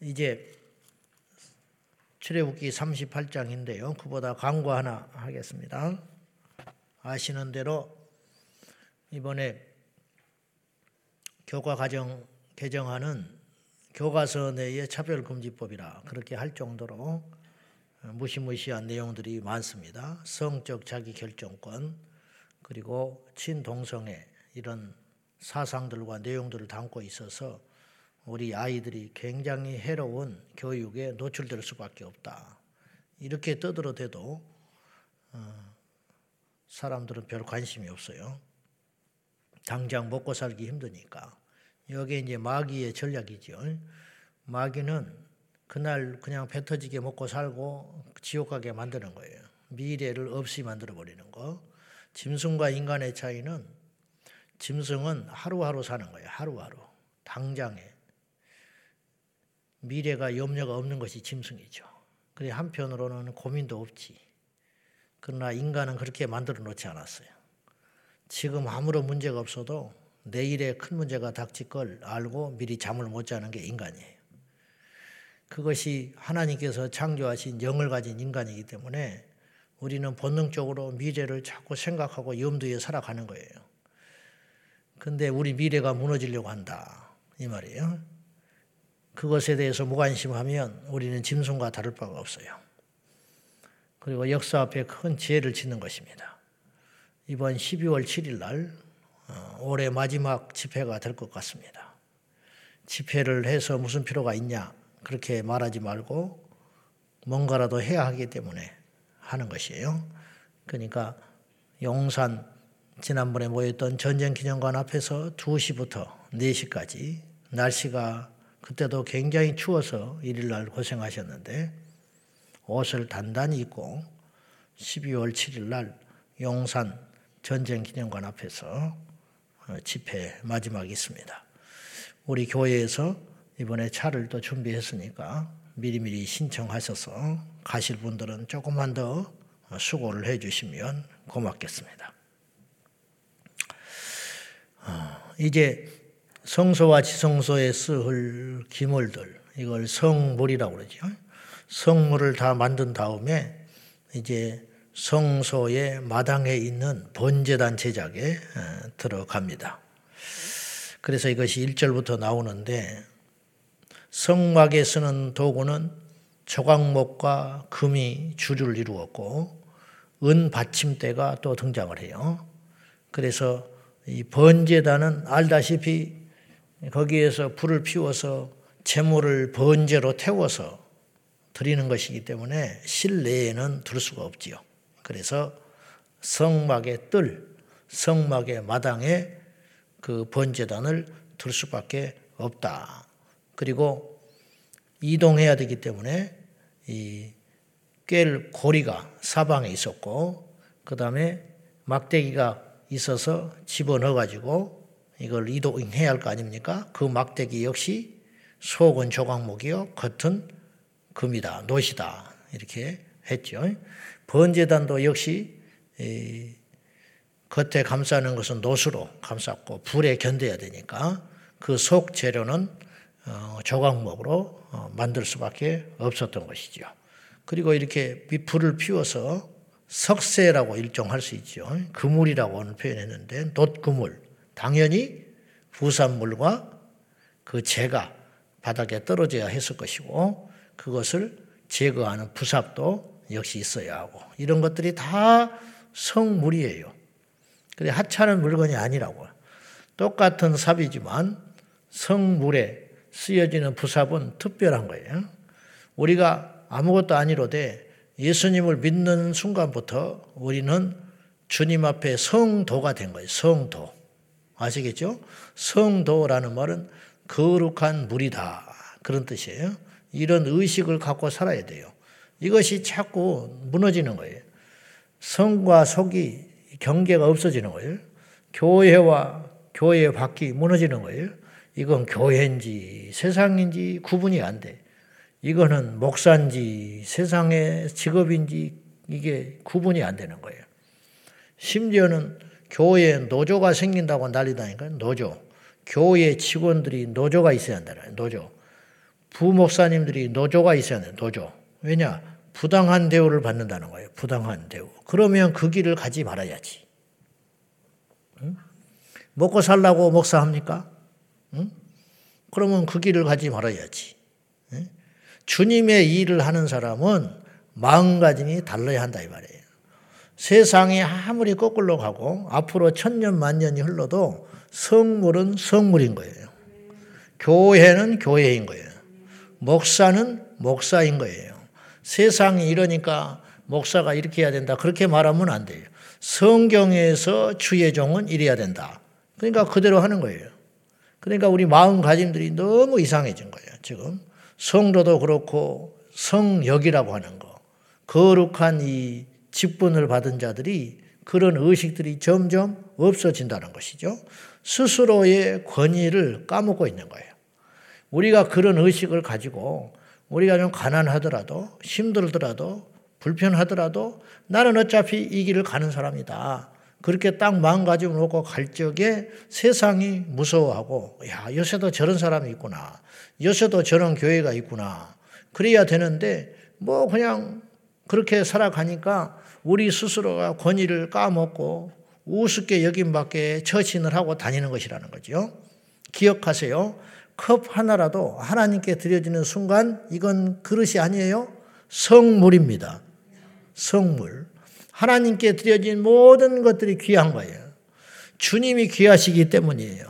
이제 출애굽기 38장인데요. 그보다 광고 하나 하겠습니다. 아시는 대로 이번에 교과 과정 개정하는 교과서 내의 차별금지법이라 그렇게 할 정도로 무시무시한 내용들이 많습니다. 성적 자기 결정권 그리고 친동성애 이런 사상들과 내용들을 담고 있어서 우리 아이들이 굉장히 해로운 교육에 노출될 수밖에 없다. 이렇게 떠들어대도 어, 사람들은 별 관심이 없어요. 당장 먹고 살기 힘드니까. 여기에 이제 마귀의 전략이죠. 마귀는 그날 그냥 배 터지게 먹고 살고 지옥 가게 만드는 거예요. 미래를 없이 만들어 버리는 거. 짐승과 인간의 차이는 짐승은 하루하루 사는 거예요. 하루하루. 당장에. 미래가 염려가 없는 것이 짐승이죠. 그래 한편으로는 고민도 없지. 그러나 인간은 그렇게 만들어 놓지 않았어요. 지금 아무런 문제가 없어도 내일에 큰 문제가 닥칠 걸 알고 미리 잠을 못 자는 게 인간이에요. 그것이 하나님께서 창조하신 영을 가진 인간이기 때문에 우리는 본능적으로 미래를 자꾸 생각하고 염두에 살아가는 거예요. 근데 우리 미래가 무너지려고 한다. 이 말이에요. 그것에 대해서 무관심하면 우리는 짐승과 다를 바가 없어요. 그리고 역사 앞에 큰 지혜를 짓는 것입니다. 이번 12월 7일 날 어, 올해 마지막 집회가 될 것 같습니다. 집회를 해서 무슨 필요가 있냐 그렇게 말하지 말고 뭔가라도 해야 하기 때문에 하는 것이에요. 그러니까 용산 지난번에 모였던 전쟁 기념관 앞에서 2시부터 4시까지 날씨가 그때도 굉장히 추워서 일일날 고생하셨는데 옷을 단단히 입고 12월 7일 날 용산 전쟁 기념관 앞에서 어, 집회 마지막이 있습니다. 우리 교회에서 이번에 차를 또 준비했으니까 미리미리 신청하셔서 가실 분들은 조금만 더 수고를 해 주시면 고맙겠습니다. 어, 이제 성소와 지성소에 쓰을 기물들 이걸 성물이라고 그러죠. 성물을 다 만든 다음에 이제 성소의 마당에 있는 번제단 제작에 어, 들어갑니다. 그래서 이것이 1절부터 나오는데 성막에 쓰는 도구는 조각목과 금이 주를 이루었고 은 받침대가 또 등장을 해요. 그래서 이 번제단은 알다시피 거기에서 불을 피워서 재물을 번제로 태워서 드리는 것이기 때문에 실내에는 둘 수가 없지요. 그래서 성막의 뜰, 성막의 마당에 그 번제단을 둘 수밖에 없다. 그리고 이동해야 되기 때문에 이꿰 고리가 사방에 있었고 그 다음에 막대기가 있어서 집어넣어 가지고 이걸 이동해야 할 거 아닙니까? 그 막대기 역시 속은 조각목이요 겉은 금이다 노시다 이렇게 했죠. 번제단도 역시 겉에 감싸는 것은 노수로 감쌌고 불에 견뎌야 되니까 그 속 재료는 어, 조각목으로 어, 만들 수밖에 없었던 것이죠. 그리고 이렇게 불을 피워서 석쇠라고 일종할 수 있죠. 그물이라고는 표현했는데 돛그물 당연히 부산물과 그 재가 바닥에 떨어져야 했을 것이고 그것을 제거하는 부삽도 역시 있어야 하고 이런 것들이 다 성물이에요. 그래 하찮은 물건이 아니라고. 똑같은 삽이지만 성물에 쓰여지는 부삽은 특별한 거예요. 우리가 아무것도 아니로되 예수님을 믿는 순간부터 우리는 주님 앞에 성도가 된 거예요. 성도. 아시겠죠? 성도라는 말은 거룩한 물이다. 그런 뜻이에요. 이런 의식을 갖고 살아야 돼요. 이것이 자꾸 무너지는 거예요. 성과 속이 경계가 없어지는 거예요. 교회와 교회 밖이 무너지는 거예요. 이건 교회인지 세상인지 구분이 안 돼. 이거는 목사인지 세상의 직업인지 이게 구분이 안 되는 거예요. 심지어는 교회에 노조가 생긴다고 난리다니까요. 노조. 교회 직원들이 노조가 있어야 한다는 노조. 부목사님들이 노조가 있어야 돼, 노조. 왜냐? 부당한 대우를 받는다는 거예요. 부당한 대우. 그러면 그 길을 가지 말아야지. 응? 먹고 살라고 목사합니까? 응? 그러면 그 길을 가지 말아야지. 응? 주님의 일을 하는 사람은 마음가짐이 달라야 한다 이 말이에요. 세상이 아무리 거꾸로 가고 앞으로 천년 만년이 흘러도 성물은 성물인 거예요. 교회는 교회인 거예요. 목사는 목사인 거예요. 세상이 이러니까 목사가 이렇게 해야 된다. 그렇게 말하면 안 돼요. 성경에서 주의 종은 이래야 된다. 그러니까 그대로 하는 거예요. 그러니까 우리 마음가짐들이 너무 이상해진 거예요. 지금 성도도 그렇고 성역이라고 하는 거. 거룩한 이 직분을 받은 자들이 그런 의식들이 점점 없어진다는 것이죠. 스스로의 권위를 까먹고 있는 거예요. 우리가 그런 의식을 가지고 우리가 좀 가난하더라도 힘들더라도 불편하더라도 나는 어차피 이 길을 가는 사람이다. 그렇게 딱 마음가짐을 놓고 갈 적에 세상이 무서워하고 야 요새도 저런 사람이 있구나. 요새도 저런 교회가 있구나. 그래야 되는데 뭐 그냥 그렇게 살아가니까 우리 스스로가 권위를 까먹고 우습게 여김밖에 처신을 하고 다니는 것이라는 거죠. 기억하세요. 컵 하나라도 하나님께 드려지는 순간 이건 그릇이 아니에요. 성물입니다. 성물. 하나님께 드려진 모든 것들이 귀한 거예요. 주님이 귀하시기 때문이에요.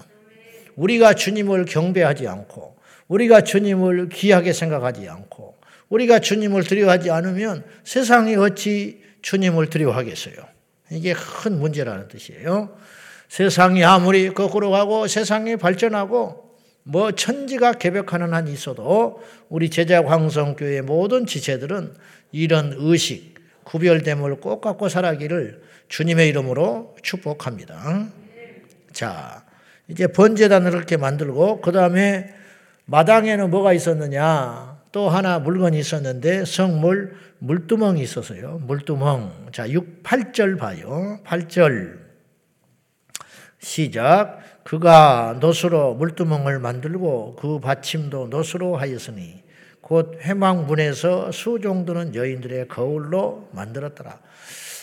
우리가 주님을 경배하지 않고, 우리가 주님을 귀하게 생각하지 않고, 우리가 주님을 두려워하지 않으면 세상이 어찌 주님을 두려워하겠어요. 이게 큰 문제라는 뜻이에요. 세상이 아무리 거꾸로 가고 세상이 발전하고 뭐 천지가 개벽하는 한 있어도 우리 제자 광성교회 모든 지체들은 이런 의식, 구별됨을 꼭 갖고 살아기를 주님의 이름으로 축복합니다. 자, 이제 번제단을 이렇게 만들고 그 다음에 마당에는 뭐가 있었느냐? 또 하나 물건이 있었는데 성물 물두멍이 있었어요. 물두멍. 자, 6, 8절 봐요. 8절. 시작. 그가 노수로 물두멍을 만들고 그 받침도 노수로 하였으니 곧 회망문에서 수 정도는 여인들의 거울로 만들었더라.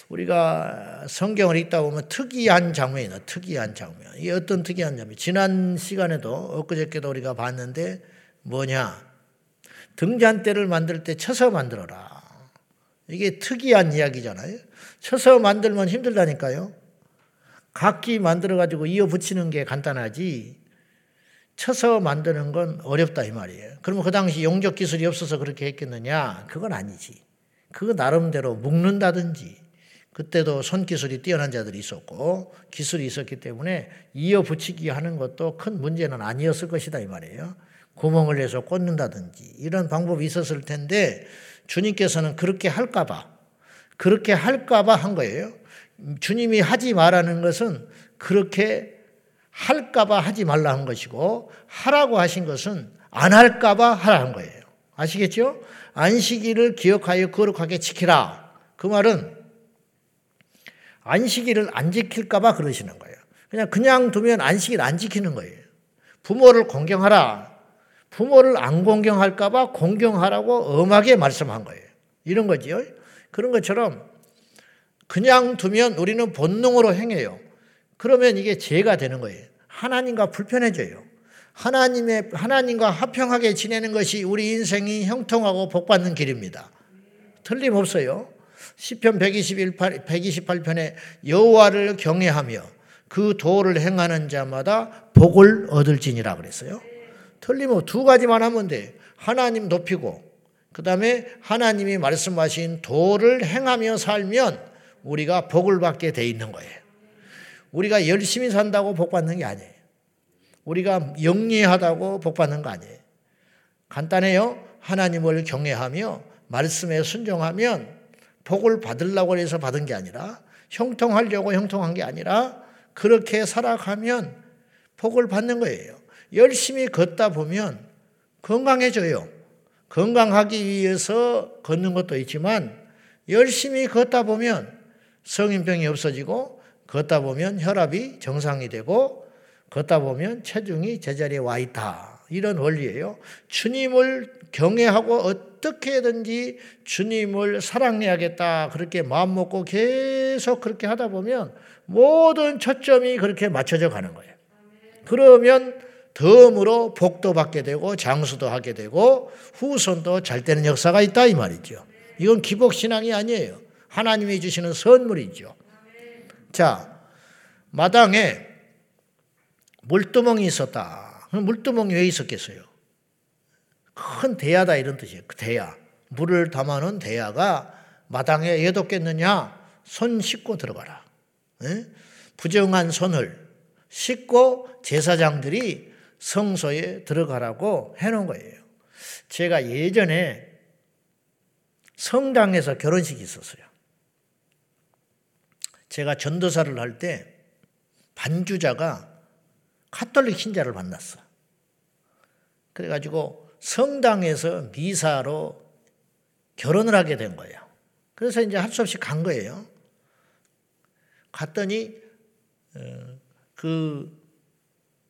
우리가 성경을 읽다 보면 특이한 장면이 나 특이한 장면. 이게 어떤 특이한 장면? 지난 시간에도 엊그저께도 우리가 봤는데 뭐냐? 등잔대를 만들 때 쳐서 만들어라. 이게 특이한 이야기잖아요. 쳐서 만들면 힘들다니까요. 각기 만들어가지고 이어 붙이는 게 간단하지, 쳐서 만드는 건 어렵다 이 말이에요. 그러면 그 당시 용접 기술이 없어서 그렇게 했겠느냐? 그건 아니지. 그거 나름대로 묶는다든지, 그때도 손 기술이 뛰어난 자들이 있었고, 기술이 있었기 때문에 이어 붙이기 하는 것도 큰 문제는 아니었을 것이다 이 말이에요. 구멍을 내서 꽂는다든지, 이런 방법이 있었을 텐데, 주님께서는 그렇게 할까봐, 그렇게 할까봐 한 거예요. 주님이 하지 말라는 것은 그렇게 할까봐 하지 말라 한 것이고, 하라고 하신 것은 안 할까봐 하라 한 거예요. 아시겠죠? 안식일을 기억하여 거룩하게 지키라. 그 말은 안식일을 안 지킬까봐 그러시는 거예요. 그냥 그냥 두면 안식일 안 지키는 거예요. 부모를 공경하라. 부모를 안 공경할까봐 공경하라고 엄하게 말씀한 거예요. 이런 거지요. 그런 것처럼 그냥 두면 우리는 본능으로 행해요. 그러면 이게 죄가 되는 거예요. 하나님과 불편해져요. 하나님의 하나님과 합평하게 지내는 것이 우리 인생이 형통하고 복받는 길입니다. 틀림없어요. 시편 121, 128편에 여호와를 경외하며 그 도를 행하는 자마다 복을 얻을지니라 그랬어요. 틀림없 두 가지만 하면 돼. 하나님 높이고 그 다음에 하나님이 말씀하신 도를 행하며 살면 우리가 복을 받게 돼 있는 거예요. 우리가 열심히 산다고 복 받는 게 아니에요. 우리가 영리하다고 복 받는 거 아니에요. 간단해요. 하나님을 경외하며 말씀에 순종하면 복을 받으려고 해서 받은 게 아니라 형통하려고 형통한 게 아니라 그렇게 살아가면 복을 받는 거예요. 열심히 걷다 보면 건강해져요. 건강하기 위해서 걷는 것도 있지만 열심히 걷다 보면 성인병이 없어지고 걷다 보면 혈압이 정상이 되고 걷다 보면 체중이 제자리에 와 있다. 이런 원리예요. 주님을 경외하고 어떻게든지 주님을 사랑해야겠다. 그렇게 마음 먹고 계속 그렇게 하다 보면 모든 초점이 그렇게 맞춰져 가는 거예요. 그러면 덤으로 복도 받게 되고 장수도 하게 되고 후손도 잘 되는 역사가 있다 이 말이죠. 이건 기복 신앙이 아니에요. 하나님이 주시는 선물이죠. 자, 마당에 물두멍이 있었다. 물두멍이 왜 있었겠어요? 큰 대야다 이런 뜻이에요. 그 대야. 물을 담아놓은 대야가 마당에 애독겠느냐? 손 씻고 들어가라. 에? 부정한 손을 씻고 제사장들이 성소에 들어가라고 해놓은 거예요. 제가 예전에 성당에서 결혼식이 있었어요. 제가 전도사를 할 때 반주자가 카톨릭 신자를 만났어. 그래가지고 성당에서 미사로 결혼을 하게 된 거예요. 그래서 이제 할 수 없이 간 거예요. 갔더니 어, 그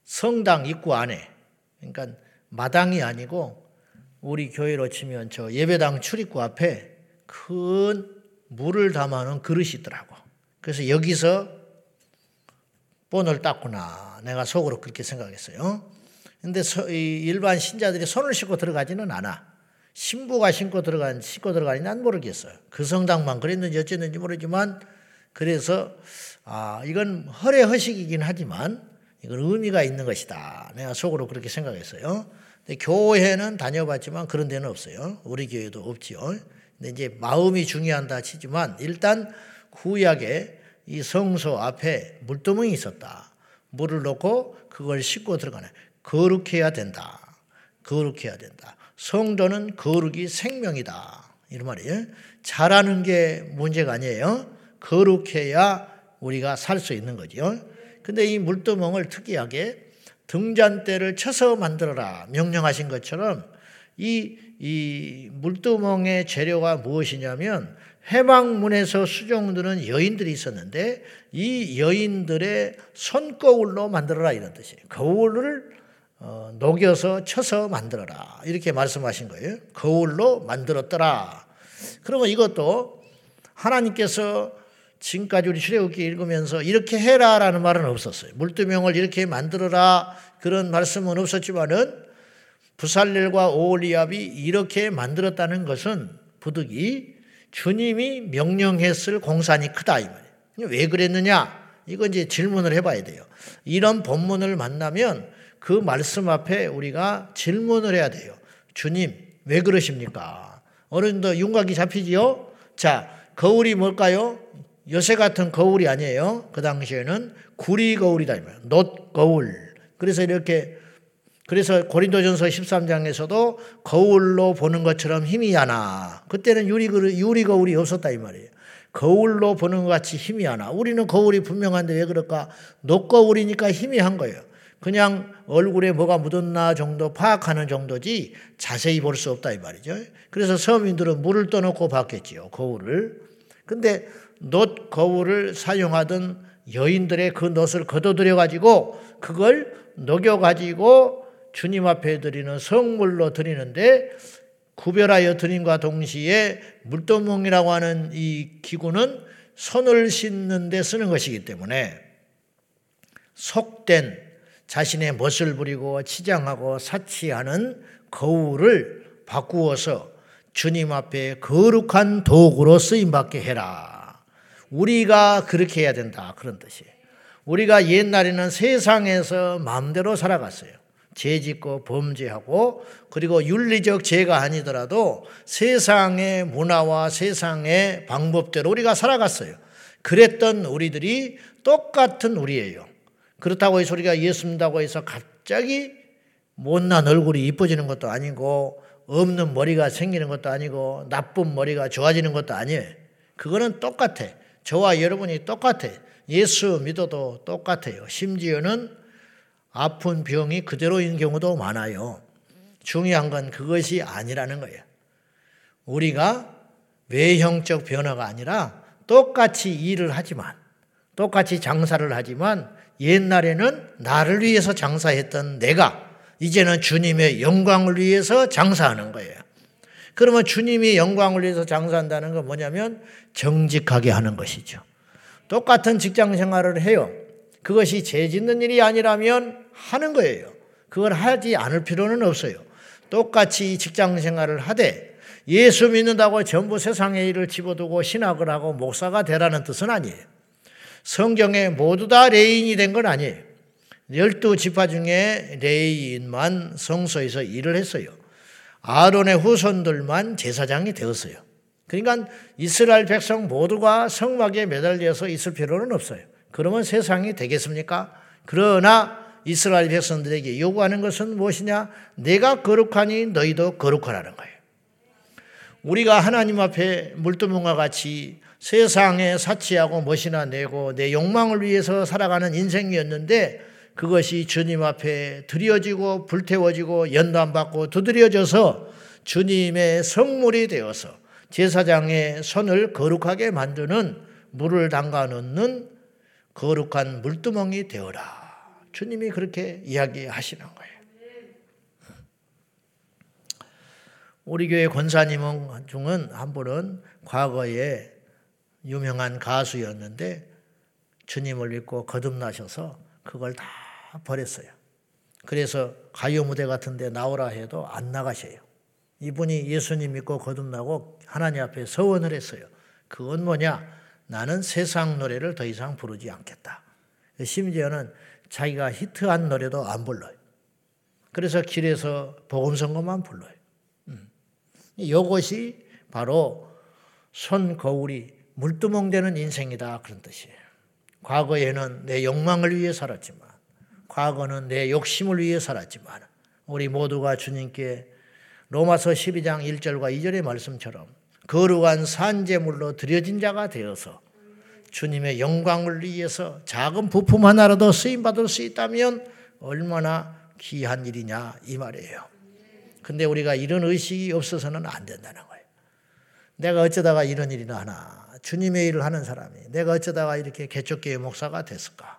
성당 입구 안에 그러니까 마당이 아니고 우리 교회로 치면 저 예배당 출입구 앞에 큰 물을 담아놓은 그릇이 있더라고. 그래서 여기서 본을 땄구나. 내가 속으로 그렇게 생각했어요. 근데 일반 신자들이 손을 씻고 들어가지는 않아. 신부가 신고 들어간, 신고 들어가니 난 모르겠어요. 그 성당만 그랬는지 어쨌는지 모르지만 그래서 아, 이건 허례 허식이긴 하지만 이건 의미가 있는 것이다. 내가 속으로 그렇게 생각했어요. 근데 교회는 다녀봤지만 그런 데는 없어요. 우리 교회도 없지요. 근데 이제 마음이 중요한다 치지만 일단 구약에 이 성소 앞에 물두멍이 있었다. 물을 넣고 그걸 씻고 들어가네. 거룩해야 된다. 거룩해야 된다. 성도는 거룩이 생명이다. 이런 말이에요. 잘하는 게 문제가 아니에요. 거룩해야 우리가 살 수 있는 거죠. 근데 이 물두멍을 특이하게 등잔대를 쳐서 만들어라 명령하신 것처럼 이, 이 물두멍의 재료가 무엇이냐면 해방문에서 수종드는 여인들이 있었는데 이 여인들의 손거울로 만들어라 이런 뜻이에요. 거울을 어, 녹여서 쳐서 만들어라 이렇게 말씀하신 거예요. 거울로 만들었더라. 그러면 이것도 하나님께서 지금까지 우리 출애굽기 읽으면서 이렇게 해라라는 말은 없었어요. 물두명을 이렇게 만들어라 그런 말씀은 없었지만은 부살렐과 오올리압이 이렇게 만들었다는 것은 부득이 주님이 명령했을 공산이 크다 이 말이에요. 왜 그랬느냐? 이거 이제 질문을 해봐야 돼요. 이런 본문을 만나면 그 말씀 앞에 우리가 질문을 해야 돼요. 주님 왜 그러십니까? 어른도 윤곽이 잡히지요? 자 거울이 뭘까요? 요새 같은 거울이 아니에요. 그 당시에는 구리 거울이다. 놋 거울. 그래서 이렇게 그래서 고린도전서 13장에서도 거울로 보는 것처럼 힘이 하나. 그때는 유리 유리 거울이 없었다 이 말이에요. 거울로 보는 것 같이 힘이 하나. 우리는 거울이 분명한데 왜 그럴까? 녹 거울이니까 힘이 한 거예요. 그냥 얼굴에 뭐가 묻었나 정도 파악하는 정도지 자세히 볼 수 없다 이 말이죠. 그래서 서민들은 물을 떠놓고 봤겠지요. 거울을. 근데 놋 거울을 사용하던 여인들의 그 놋을 걷어들여 가지고 그걸 녹여 가지고 주님 앞에 드리는 성물로 드리는데 구별하여 드림과 동시에 물도멍이라고 하는 이 기구는 손을 씻는 데 쓰는 것이기 때문에 속된 자신의 멋을 부리고 치장하고 사치하는 거울을 바꾸어서 주님 앞에 거룩한 도구로 쓰임 받게 해라. 우리가 그렇게 해야 된다. 그런 뜻이에요. 우리가 옛날에는 세상에서 마음대로 살아갔어요. 죄 짓고 범죄하고 그리고 윤리적 죄가 아니더라도 세상의 문화와 세상의 방법대로 우리가 살아갔어요. 그랬던 우리들이 똑같은 우리예요. 그렇다고 해서 우리가 예수 믿다고 해서 갑자기 못난 얼굴이 이뻐지는 것도 아니고 없는 머리가 생기는 것도 아니고 나쁜 머리가 좋아지는 것도 아니에요. 그거는 똑같아. 저와 여러분이 똑같아요. 예수 믿어도 똑같아요. 심지어는 아픈 병이 그대로인 경우도 많아요. 중요한 건 그것이 아니라는 거예요. 우리가 외형적 변화가 아니라 똑같이 일을 하지만, 똑같이 장사를 하지만 옛날에는 나를 위해서 장사했던 내가 이제는 주님의 영광을 위해서 장사하는 거예요. 그러면 주님이 영광을 위해서 장사한다는 건 뭐냐면 정직하게 하는 것이죠. 똑같은 직장 생활을 해요. 그것이 죄 짓는 일이 아니라면 하는 거예요. 그걸 하지 않을 필요는 없어요. 똑같이 직장 생활을 하되 예수 믿는다고 전부 세상의 일을 집어두고 신학을 하고 목사가 되라는 뜻은 아니에요. 성경에 모두 다 레위인이 된 건 아니에요. 열두 지파 중에 레위인만 성소에서 일을 했어요. 아론의 후손들만 제사장이 되었어요. 그러니까 이스라엘 백성 모두가 성막에 매달려서 있을 필요는 없어요. 그러면 세상이 되겠습니까? 그러나 이스라엘 백성들에게 요구하는 것은 무엇이냐? 내가 거룩하니 너희도 거룩하라는 거예요. 우리가 하나님 앞에 물두멍과 같이 세상에 사치하고 멋이나 내고 내 욕망을 위해서 살아가는 인생이었는데 그것이 주님 앞에 드려지고 불태워지고 연단받고 두드려져서 주님의 성물이 되어서 제사장의 손을 거룩하게 만드는 물을 담가 놓는 거룩한 물두멍이 되어라. 주님이 그렇게 이야기하시는 거예요. 우리 교회 권사님 중은 한 분은 과거에 유명한 가수였는데 주님을 믿고 거듭나셔서 그걸 다 버렸어요. 그래서 가요 무대 같은 데 나오라 해도 안 나가셔요. 이분이 예수님 믿고 거듭나고 하나님 앞에 서원을 했어요. 그건 뭐냐? 나는 세상 노래를 더 이상 부르지 않겠다. 심지어는 자기가 히트한 노래도 안 불러요. 그래서 길에서 복음성거만 불러요. 음. 이것이 바로 손 거울이 물두멍되는 인생이다 그런 뜻이에요. 과거에는 내 욕망을 위해 살았지만, 과거는 내 욕심을 위해 살았지만, 우리 모두가 주님께 로마서 12장 1절과 2절의 말씀처럼 거룩한 산재물로 드려진 자가 되어서 주님의 영광을 위해서 작은 부품 하나라도 쓰임 받을 수 있다면 얼마나 귀한 일이냐 이 말이에요. 근데 우리가 이런 의식이 없어서는 안 된다는 거예요. 내가 어쩌다가 이런 일이나 하나. 주님의 일을 하는 사람이 내가 어쩌다가 이렇게 개척교회 목사가 됐을까?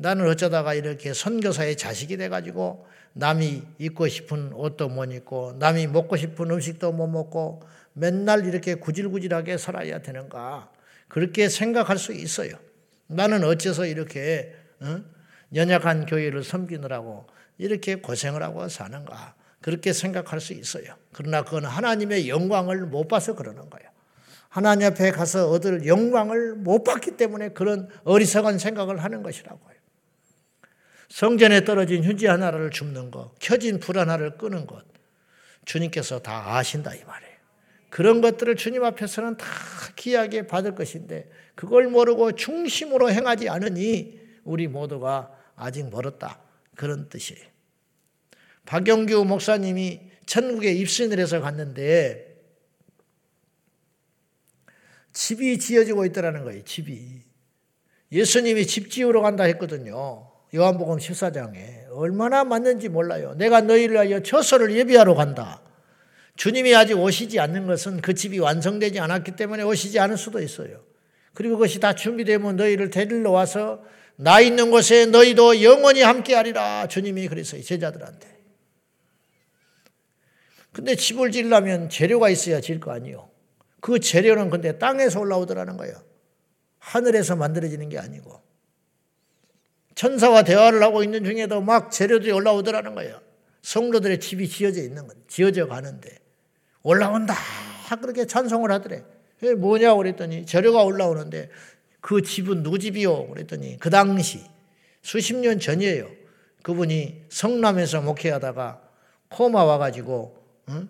나는 어쩌다가 이렇게 선교사의 자식이 돼가지고 남이 입고 싶은 옷도 못 입고 남이 먹고 싶은 음식도 못 먹고 맨날 이렇게 구질구질하게 살아야 되는가? 그렇게 생각할 수 있어요. 나는 어째서 이렇게 어? 연약한 교회를 섬기느라고 이렇게 고생을 하고 사는가? 그렇게 생각할 수 있어요. 그러나 그건 하나님의 영광을 못 봐서 그러는 거예요. 하나님 앞에 가서 얻을 영광을 못 받기 때문에 그런 어리석은 생각을 하는 것이라고요. 성전에 떨어진 휴지 하나를 줍는 것, 켜진 불 하나를 끄는 것, 주님께서 다 아신다 이 말이에요. 그런 것들을 주님 앞에서는 다 귀하게 받을 것인데 그걸 모르고 중심으로 행하지 않으니 우리 모두가 아직 멀었다. 그런 뜻이에요. 박영규 목사님이 천국에 입신을 해서 갔는데 집이 지어지고 있더라는 거예요. 집이. 예수님이 집 지으러 간다 했거든요. 요한복음 14장에 얼마나 맞는지 몰라요. 내가 너희를 위하여 처소를 예비하러 간다. 주님이 아직 오시지 않는 것은 그 집이 완성되지 않았기 때문에 오시지 않을 수도 있어요. 그리고 그것이 다 준비되면 너희를 데리러 와서 나 있는 곳에 너희도 영원히 함께하리라. 주님이 그랬어요. 제자들한테. 근데 집을 지려면 재료가 있어야 질 거 아니요. 그 재료는 근데 땅에서 올라오더라는 거예요. 하늘에서 만들어지는 게 아니고. 천사와 대화를 하고 있는 중에도 막 재료들이 올라오더라는 거예요. 성도들의 집이 지어져 있는 건 지어져 가는데 올라온다 그렇게 찬송을 하더래. 뭐냐 그랬더니 재료가 올라오는데 그 집은 누구 집이요? 그랬더니 그 당시 수십 년 전이에요. 그분이 성남에서 목회하다가 코마 와가지고 응?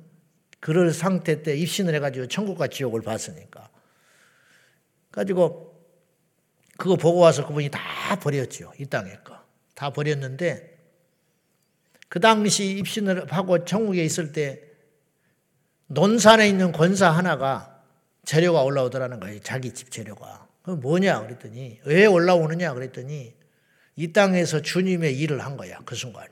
그럴 상태 때 입신을 해가지고 천국과 지옥을 봤으니까. 가지고 그거 보고 와서 그분이 다 버렸죠. 이 땅에 거. 다 버렸는데 그 당시 입신을 하고 천국에 있을 때 논산에 있는 권사 하나가 재료가 올라오더라는 거예요. 자기 집 재료가. 그 뭐냐 그랬더니 왜 올라오느냐 그랬더니 이 땅에서 주님의 일을 한 거야. 그 순간에.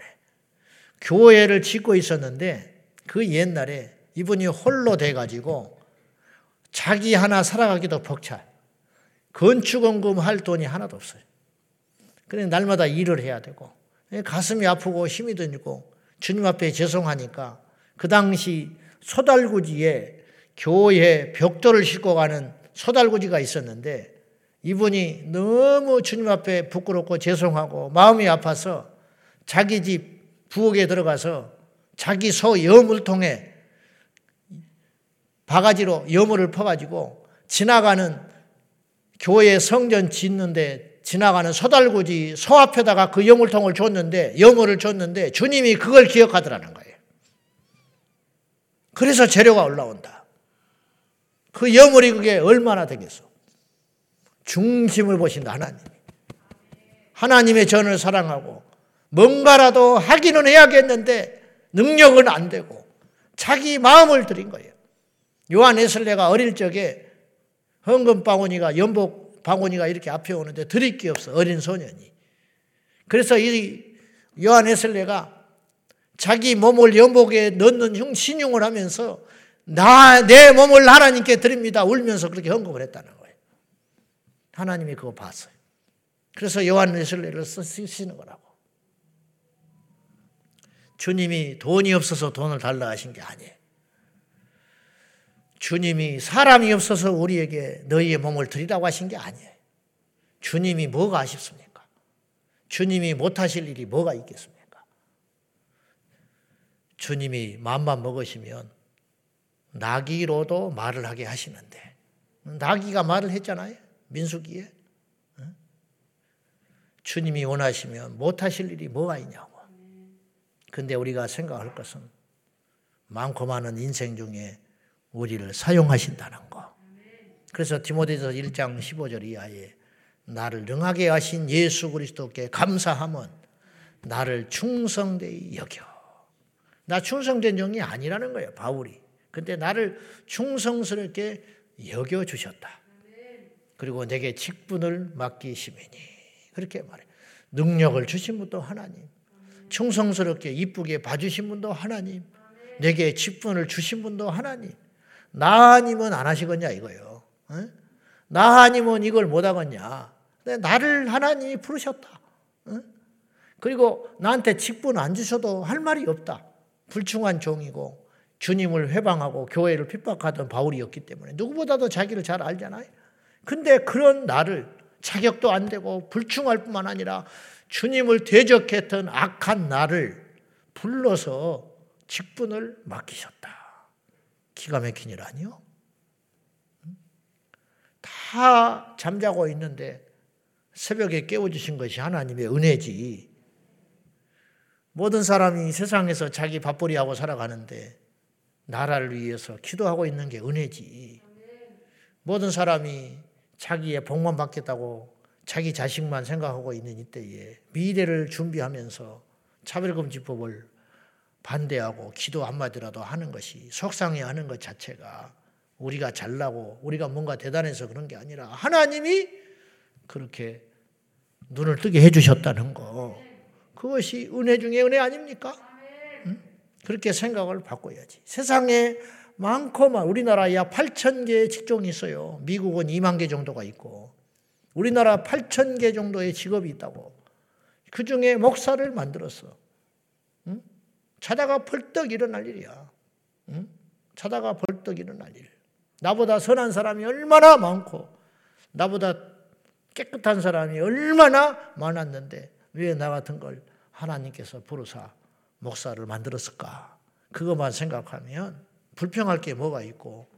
교회를 짓고 있었는데 그 옛날에 이분이 홀로 돼 가지고 자기 하나 살아가기도 벅차. 건축원금 할 돈이 하나도 없어요. 그래 날마다 일을 해야 되고 가슴이 아프고 힘이 들고 주님 앞에 죄송하니까 그 당시 소달구지에 교회 벽돌을 싣고 가는 소달구지가 있었는데 이분이 너무 주님 앞에 부끄럽고 죄송하고 마음이 아파서 자기 집 부엌에 들어가서 자기 소 여물통에 바가지로 여물을 퍼가지고 지나가는 교회 성전 짓는데 지나가는 소달구지 소 앞에다가 그 여물통을 줬는데 여물을 줬는데 주님이 그걸 기억하더라는 거예요. 그래서 재료가 올라온다. 그 여물이 그게 얼마나 되겠어? 중심을 보신다 하나님. 하나님의 전을 사랑하고 뭔가라도 하기는 해야겠는데 능력은 안 되고 자기 마음을 드린 거예요. 요한 에슬레가 어릴 적에 헌금 방언이가 연복 방언이가 이렇게 앞에 오는데 드릴 게 없어 어린 소년이. 그래서 이 요한 에슬레가 자기 몸을 연복에 넣는 흉 신용을 하면서 나 내 몸을 하나님께 드립니다 울면서 그렇게 헌금을 했다는 거예요. 하나님이 그거 봤어요. 그래서 요한 에슬레를 쓰시는 거라고. 주님이 돈이 없어서 돈을 달라 하신 게 아니에요. 주님이 사람이 없어서 우리에게 너희의 몸을 드리라고 하신 게 아니에요. 주님이 뭐가 아쉽습니까? 주님이 못하실 일이 뭐가 있겠습니까? 주님이 마음만 먹으시면 나귀로도 말을 하게 하시는데 나귀가 말을 했잖아요. 민수기에. 주님이 원하시면 못하실 일이 뭐가 있냐고. 근데 우리가 생각할 것은 많고 많은 인생 중에 우리를 사용하신다는 거. 그래서 디모데서 1장 15절 이하에 나를 능하게 하신 예수 그리스도께 감사함은 나를 충성되이 여겨. 나 충성된 종이 아니라는 거예요, 바울이. 근데 나를 충성스럽게 여겨 주셨다. 그리고 내게 직분을 맡기시매니 그렇게 말해. 능력을 주신 분도 하나님. 충성스럽게 이쁘게 봐주신 분도 하나님. 내게 직분을 주신 분도 하나님. 나 아니면 안 하시겠냐 이거요. 어? 나 아니면 이걸 못 하겠냐. 나를 하나님이 부르셨다. 어? 그리고 나한테 직분 안 주셔도 할 말이 없다. 불충한 종이고 주님을 회방하고 교회를 핍박하던 바울이었기 때문에 누구보다도 자기를 잘 알잖아요. 근데 그런 나를 자격도 안 되고 불충할 뿐만 아니라 주님을 대적했던 악한 나를 불러서 직분을 맡기셨다. 기가 막힌 일 아니요? 다 잠자고 있는데 새벽에 깨워주신 것이 하나님의 은혜지. 모든 사람이 세상에서 자기 밥벌이하고 살아가는데 나라를 위해서 기도하고 있는 게 은혜지. 모든 사람이 자기의 복만 받겠다고 자기 자식만 생각하고 있는 이때에 미래를 준비하면서 차별금지법을 반대하고 기도 한마디라도 하는 것이 속상해 하는 것 자체가 우리가 잘나고 우리가 뭔가 대단해서 그런 게 아니라 하나님이 그렇게 눈을 뜨게 해주셨다는 거. 그것이 은혜 중에 은혜 아닙니까? 응? 그렇게 생각을 바꿔야지. 세상에 많고 많 우리나라에 약 8천 개의 직종이 있어요. 미국은 2만 개 정도가 있고 우리나라 8천 개 정도의 직업이 있다고. 그 중에 목사를 만들었어. 자다가 벌떡 일어날 일이야. 응? 자다가 벌떡 일어날 일. 나보다 선한 사람이 얼마나 많고, 나보다 깨끗한 사람이 얼마나 많았는데, 왜 나 같은 걸 하나님께서 부르사 목사를 만들었을까? 그것만 생각하면 불평할 게 뭐가 있고,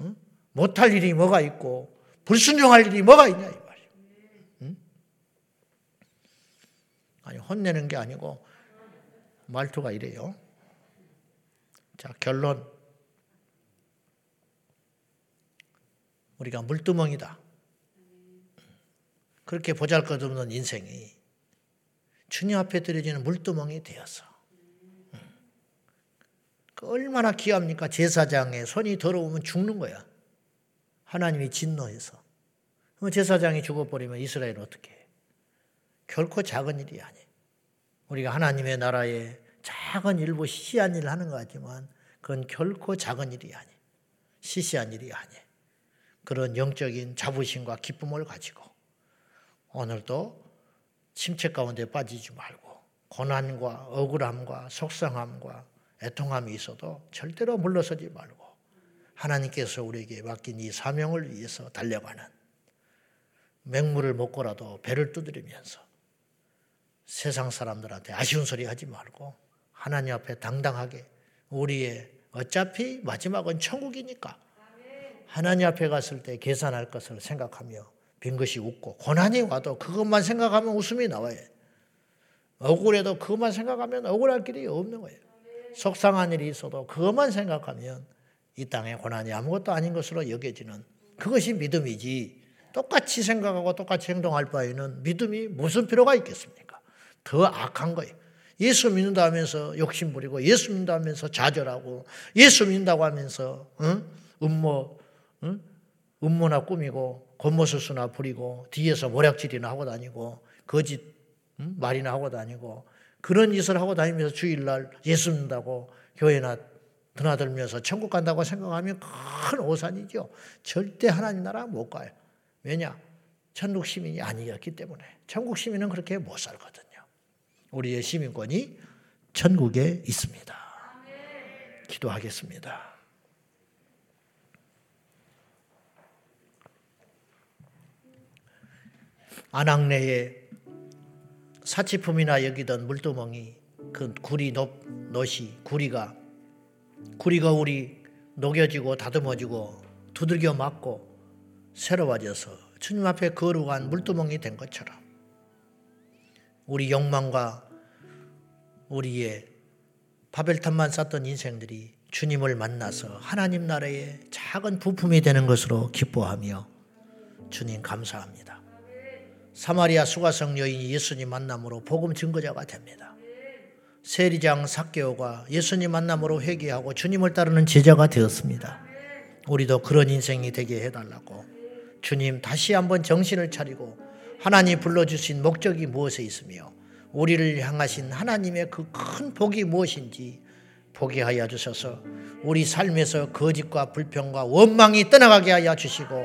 응? 못할 일이 뭐가 있고, 불순종할 일이 뭐가 있냐, 이 말이야. 응? 아니, 혼내는 게 아니고, 말투가 이래요. 자, 결론. 우리가 물두멍이다. 그렇게 보잘 것 없는 인생이 주님 앞에 드려지는 물두멍이 되어서. 그 얼마나 귀합니까? 제사장의 손이 더러우면 죽는 거야. 하나님이 진노해서. 제사장이 죽어버리면 이스라엘 어떻게 해? 결코 작은 일이 아니에요. 우리가 하나님의 나라에 작은 일부 시시한 일을 하는 것 같지만 그건 결코 작은 일이 아니. 시시한 일이 아니. 그런 영적인 자부심과 기쁨을 가지고 오늘도 침체 가운데 빠지지 말고 고난과 억울함과 속상함과 애통함이 있어도 절대로 물러서지 말고 하나님께서 우리에게 맡긴 이 사명을 위해서 달려가는 맹물을 먹고라도 배를 두드리면서 세상 사람들한테 아쉬운 소리 하지 말고 하나님 앞에 당당하게 우리의 어차피 마지막은 천국이니까 하나님 앞에 갔을 때 계산할 것을 생각하며 빈 것이 웃고 고난이 와도 그것만 생각하면 웃음이 나와요. 억울해도 그것만 생각하면 억울할 길이 없는 거예요. 속상한 일이 있어도 그것만 생각하면 이 땅의 고난이 아무것도 아닌 것으로 여겨지는 그것이 믿음이지 똑같이 생각하고 똑같이 행동할 바에는 믿음이 무슨 필요가 있겠습니까? 더 악한 거예요. 예수 믿는다 하면서 욕심 부리고 예수 믿는다 하면서 좌절하고 예수 믿는다고 하면서 응? 음모 응? 음모나 꾸미고 겉모술수나 부리고 뒤에서 모략질이나 하고 다니고 거짓 응? 말이나 하고 다니고 그런 짓을 하고 다니면서 주일날 예수 믿는다고 교회나 드나들면서 천국 간다고 생각하면 큰 오산이죠. 절대 하나님 나라 못 가요. 왜냐? 천국 시민이 아니었기 때문에. 천국 시민은 그렇게 못 살거든요. 우리의 시민권이 천국에 있습니다. 기도하겠습니다. 안악내에 사치품이나 여기던 물두멍이 그 구리 높, 넛이 구리가 구리가 우리 녹여지고 다듬어지고 두들겨 맞고 새로워져서 주님 앞에 거룩한 물두멍이 된 것처럼 우리 욕망과 우리의 바벨탑만 쌓던 인생들이 주님을 만나서 하나님 나라의 작은 부품이 되는 것으로 기뻐하며 주님 감사합니다. 사마리아 수가성 여인이 예수님 만남으로 복음 증거자가 됩니다. 세리장 사개오가 예수님 만남으로 회개하고 주님을 따르는 제자가 되었습니다. 우리도 그런 인생이 되게 해달라고 주님 다시 한번 정신을 차리고 하나님 불러주신 목적이 무엇에 있으며 우리를 향하신 하나님의 그 큰 복이 무엇인지 보게 하여 주셔서 우리 삶에서 거짓과 불평과 원망이 떠나가게 하여 주시고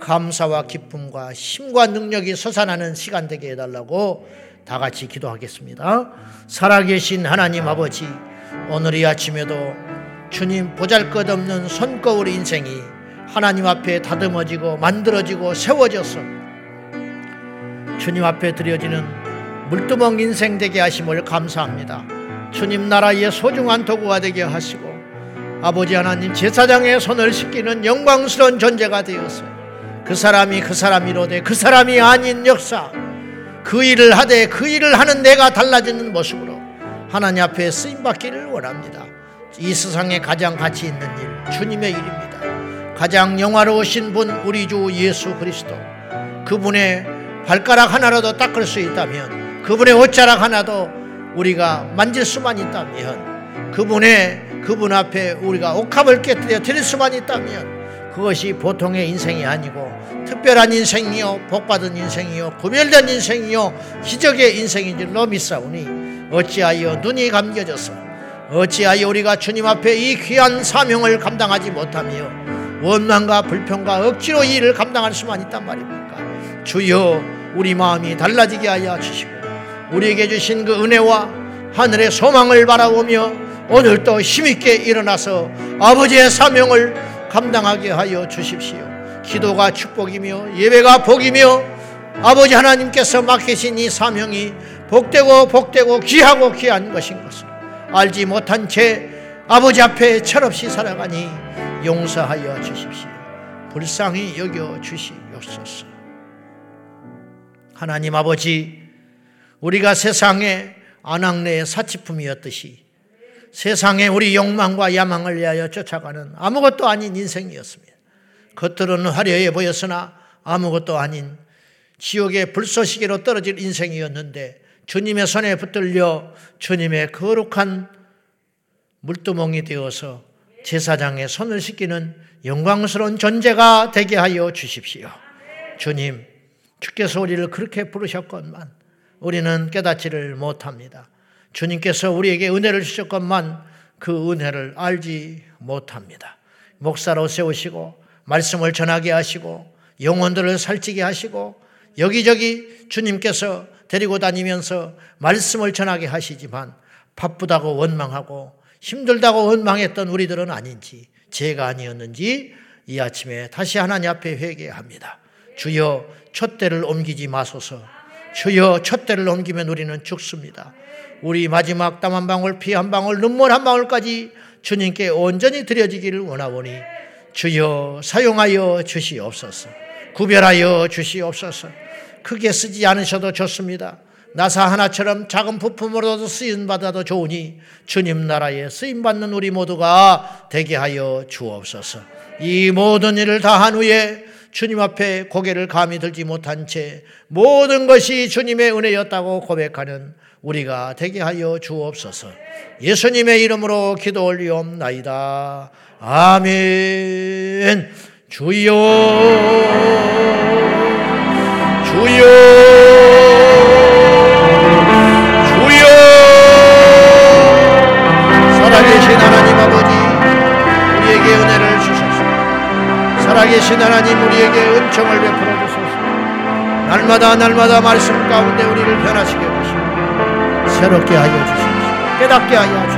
감사와 기쁨과 힘과 능력이 솟아나는 시간 되게 해달라고 다 같이 기도하겠습니다. 살아계신 하나님 아버지, 오늘 이 아침에도 주님 보잘 것 없는 손거울 인생이 하나님 앞에 다듬어지고 만들어지고 세워져서 주님 앞에 드려지는 물두멍 인생 되게 하심을 감사합니다. 주님 나라의 소중한 도구가 되게 하시고 아버지 하나님 제사장의 손을 씻기는 영광스러운 존재가 되어서 그 사람이 그 사람이로되 그 사람이 아닌 역사 그 일을 하되 그 일을 하는 내가 달라지는 모습으로 하나님 앞에 쓰임 받기를 원합니다. 이 세상에 가장 가치 있는 일 주님의 일입니다. 가장 영화로우신 분 우리 주 예수 그리스도 그분의 발가락 하나라도 닦을 수 있다면 그분의 옷자락 하나도 우리가 만질 수만 있다면 그분의 그분 앞에 우리가 옥합을 깨뜨려 드릴 수만 있다면 그것이 보통의 인생이 아니고 특별한 인생이요 복받은 인생이요 구별된 인생이요 기적의 인생인 줄로 믿사오니 어찌하여 눈이 감겨져서 어찌하여 우리가 주님 앞에 이 귀한 사명을 감당하지 못하며 원망과 불평과 억지로 이 일을 감당할 수만 있단 말입니까 주여 우리 마음이 달라지게 하여 주시고 우리에게 주신 그 은혜와 하늘의 소망을 바라보며 오늘도 힘있게 일어나서 아버지의 사명을 감당하게 하여 주십시오. 기도가 축복이며 예배가 복이며 아버지 하나님께서 맡기신 이 사명이 복되고 복되고 귀하고 귀한 것인 것을 알지 못한 채 아버지 앞에 철없이 살아가니 용서하여 주십시오. 불쌍히 여겨 주시옵소서. 하나님 아버지, 우리가 세상의 안악내의 사치품이었듯이 세상에 우리 욕망과 야망을 위하여 쫓아가는 아무것도 아닌 인생이었습니다. 겉으로는 화려해 보였으나 아무것도 아닌 지옥의 불쏘시개로 떨어질 인생이었는데 주님의 손에 붙들려 주님의 거룩한 물두멍이 되어서 제사장의 손을 씻기는 영광스러운 존재가 되게 하여 주십시오. 주님, 주께서 우리를 그렇게 부르셨건만 우리는 깨닫지를 못합니다. 주님께서 우리에게 은혜를 주셨건만 그 은혜를 알지 못합니다. 목사로 세우시고 말씀을 전하게 하시고 영혼들을 살찌게 하시고 여기저기 주님께서 데리고 다니면서 말씀을 전하게 하시지만 바쁘다고 원망하고 힘들다고 원망했던 우리들은 아닌지 죄가 아니었는지 이 아침에 다시 하나님 앞에 회개합니다. 주여 촛대를 옮기지 마소서. 주여 촛대를 옮기면 우리는 죽습니다. 우리 마지막 땀 한 방울, 피 한 방울, 눈물 한 방울까지 주님께 온전히 드려지기를 원하오니 주여 사용하여 주시옵소서. 구별하여 주시옵소서. 크게 쓰지 않으셔도 좋습니다. 나사 하나처럼 작은 부품으로도 쓰임 받아도 좋으니 주님 나라에 쓰임 받는 우리 모두가 되게 하여 주옵소서. 이 모든 일을 다 한 후에 주님 앞에 고개를 감히 들지 못한 채 모든 것이 주님의 은혜였다고 고백하는 우리가 되게 하여 주옵소서. 예수님의 이름으로 기도 올리옵나이다. 아멘. 주여, 주여. 살아계신 하나님, 우리에게 은총을 베풀어 주소서. 날마다 날마다 말씀 가운데 우리를 변화시켜 주시고 새롭게 하여 주시옵소서. 깨닫게 하여 주시옵소서.